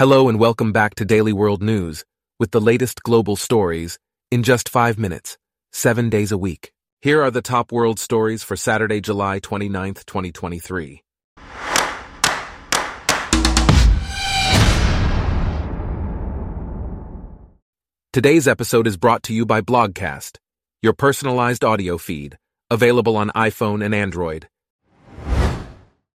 Hello and welcome back to Daily World News with the latest global stories in just five minutes, seven days a week. Here are the top world stories for Saturday, July 29th, 2023. Today's episode is brought to you by Blogcast, your personalized audio feed, available on iPhone and Android.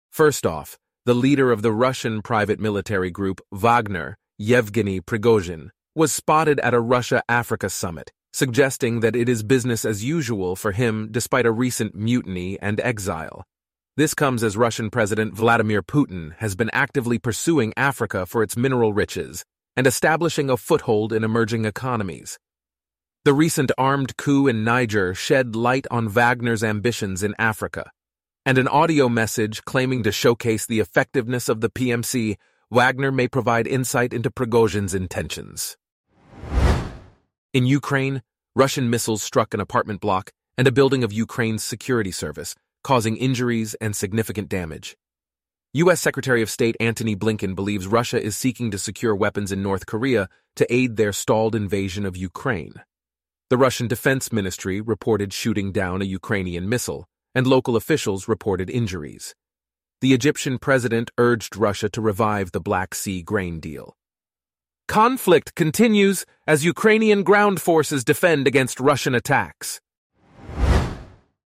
First off, the leader of the Russian private military group Wagner, Yevgeny Prigozhin, was spotted at a Russia-Africa summit, suggesting that it is business as usual for him despite a recent mutiny and exile. This comes as Russian President Vladimir Putin has been actively pursuing Africa for its mineral riches and establishing a foothold in emerging economies. The recent armed coup in Niger shed light on Wagner's ambitions in Africa, and an audio message claiming to showcase the effectiveness of the PMC, Wagner may provide insight into Prigozhin's intentions. In Ukraine, Russian missiles struck an apartment block and a building of Ukraine's security service, causing injuries and significant damage. U.S. Secretary of State Antony Blinken believes Russia is seeking to secure weapons in North Korea to aid their stalled invasion of Ukraine. The Russian Defense Ministry reported shooting down a Ukrainian missile, and local officials reported injuries. The Egyptian president urged Russia to revive the Black Sea grain deal. Conflict continues as Ukrainian ground forces defend against Russian attacks.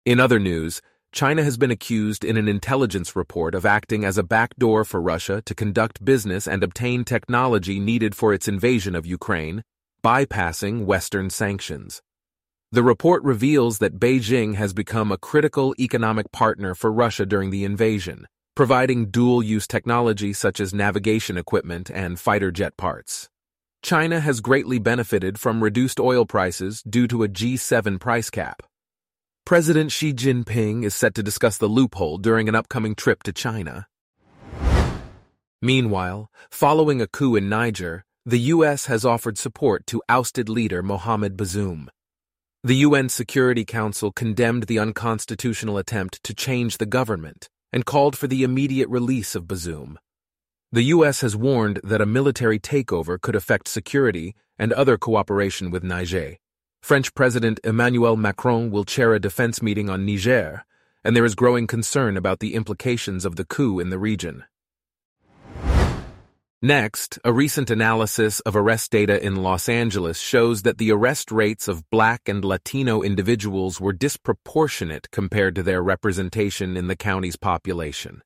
In other news, China has been accused in an intelligence report of acting as a backdoor for Russia to conduct business and obtain technology needed for its invasion of Ukraine, bypassing Western sanctions. The report reveals that Beijing has become a critical economic partner for Russia during the invasion, providing dual-use technology such as navigation equipment and fighter jet parts. China has greatly benefited from reduced oil prices due to a G7 price cap. President Xi Jinping is set to discuss the loophole during an upcoming trip to China. Meanwhile, following a coup in Niger, the U.S. has offered support to ousted leader Mohamed Bazoum. The UN Security Council condemned the unconstitutional attempt to change the government and called for the immediate release of Bazoum. The U.S. has warned that a military takeover could affect security and other cooperation with Niger. French President Emmanuel Macron will chair a defense meeting on Niger, and there is growing concern about the implications of the coup in the region. Next, a recent analysis of arrest data in Los Angeles shows that the arrest rates of black and Latino individuals were disproportionate compared to their representation in the county's population.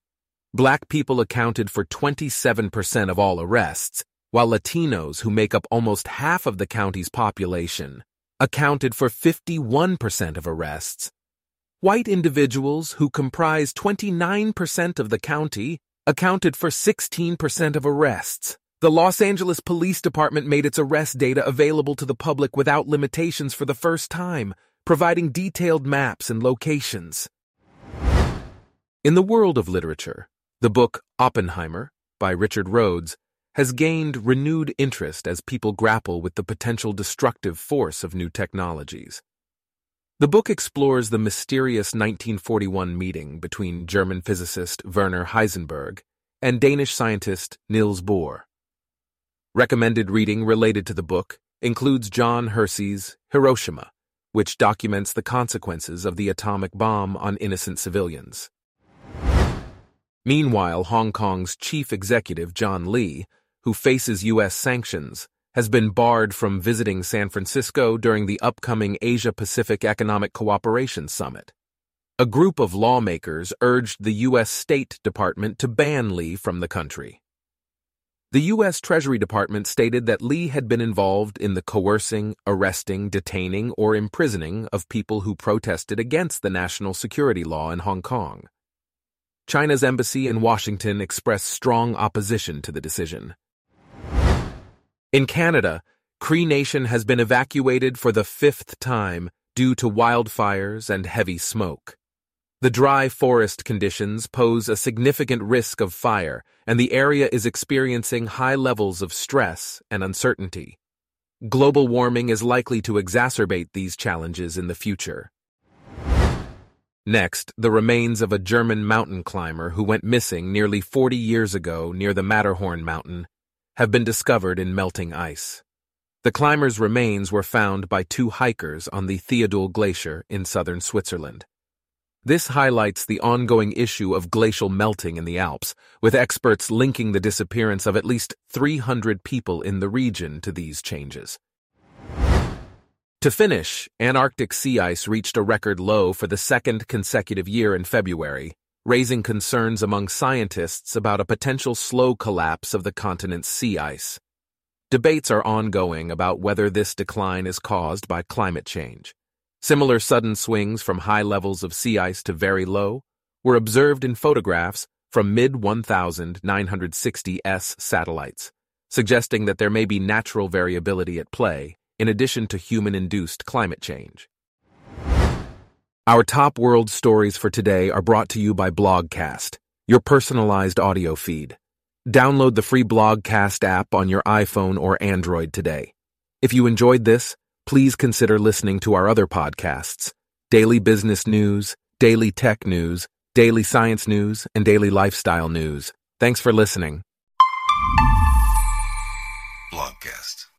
Black people accounted for 27% of all arrests, while Latinos, who make up almost half of the county's population, accounted for 51% of arrests. White individuals, who comprise 29% of the county, accounted for 16% of arrests. The Los Angeles Police Department made its arrest data available to the public without limitations for the first time, providing detailed maps and locations. In the world of literature, the book Oppenheimer by Richard Rhodes has gained renewed interest as people grapple with the potential destructive force of new technologies. The book explores the mysterious 1941 meeting between German physicist Werner Heisenberg and Danish scientist Niels Bohr. Recommended reading related to the book includes John Hersey's Hiroshima, which documents the consequences of the atomic bomb on innocent civilians. Meanwhile, Hong Kong's chief executive, John Lee, who faces U.S. sanctions, has been barred from visiting San Francisco during the upcoming Asia Pacific Economic Cooperation Summit. A group of lawmakers urged the U.S. State Department to ban Lee from the country. The U.S. Treasury Department stated that Lee had been involved in the coercing, arresting, detaining, or imprisoning of people who protested against the national security law in Hong Kong. China's embassy in Washington expressed strong opposition to the decision. In Canada, Cree Nation has been evacuated for the fifth time due to wildfires and heavy smoke. The dry forest conditions pose a significant risk of fire, and the area is experiencing high levels of stress and uncertainty. Global warming is likely to exacerbate these challenges in the future. Next, the remains of a German mountain climber who went missing nearly 40 years ago near the Matterhorn mountain have been discovered in melting ice. The climbers' remains were found by two hikers on the Theodule Glacier in southern Switzerland. This highlights the ongoing issue of glacial melting in the Alps, with experts linking the disappearance of at least 300 people in the region to these changes. To finish, Antarctic sea ice reached a record low for the second consecutive year in February, raising concerns among scientists about a potential slow collapse of the continent's sea ice. Debates are ongoing about whether this decline is caused by climate change. Similar sudden swings from high levels of sea ice to very low were observed in photographs from mid-1960s satellites, suggesting that there may be natural variability at play in addition to human-induced climate change. Our top world stories for today are brought to you by Blogcast, your personalized audio feed. Download the free Blogcast app on your iPhone or Android today. If you enjoyed this, please consider listening to our other podcasts, Daily Business News, Daily Tech News, Daily Science News, and Daily Lifestyle News. Thanks for listening. Blogcast.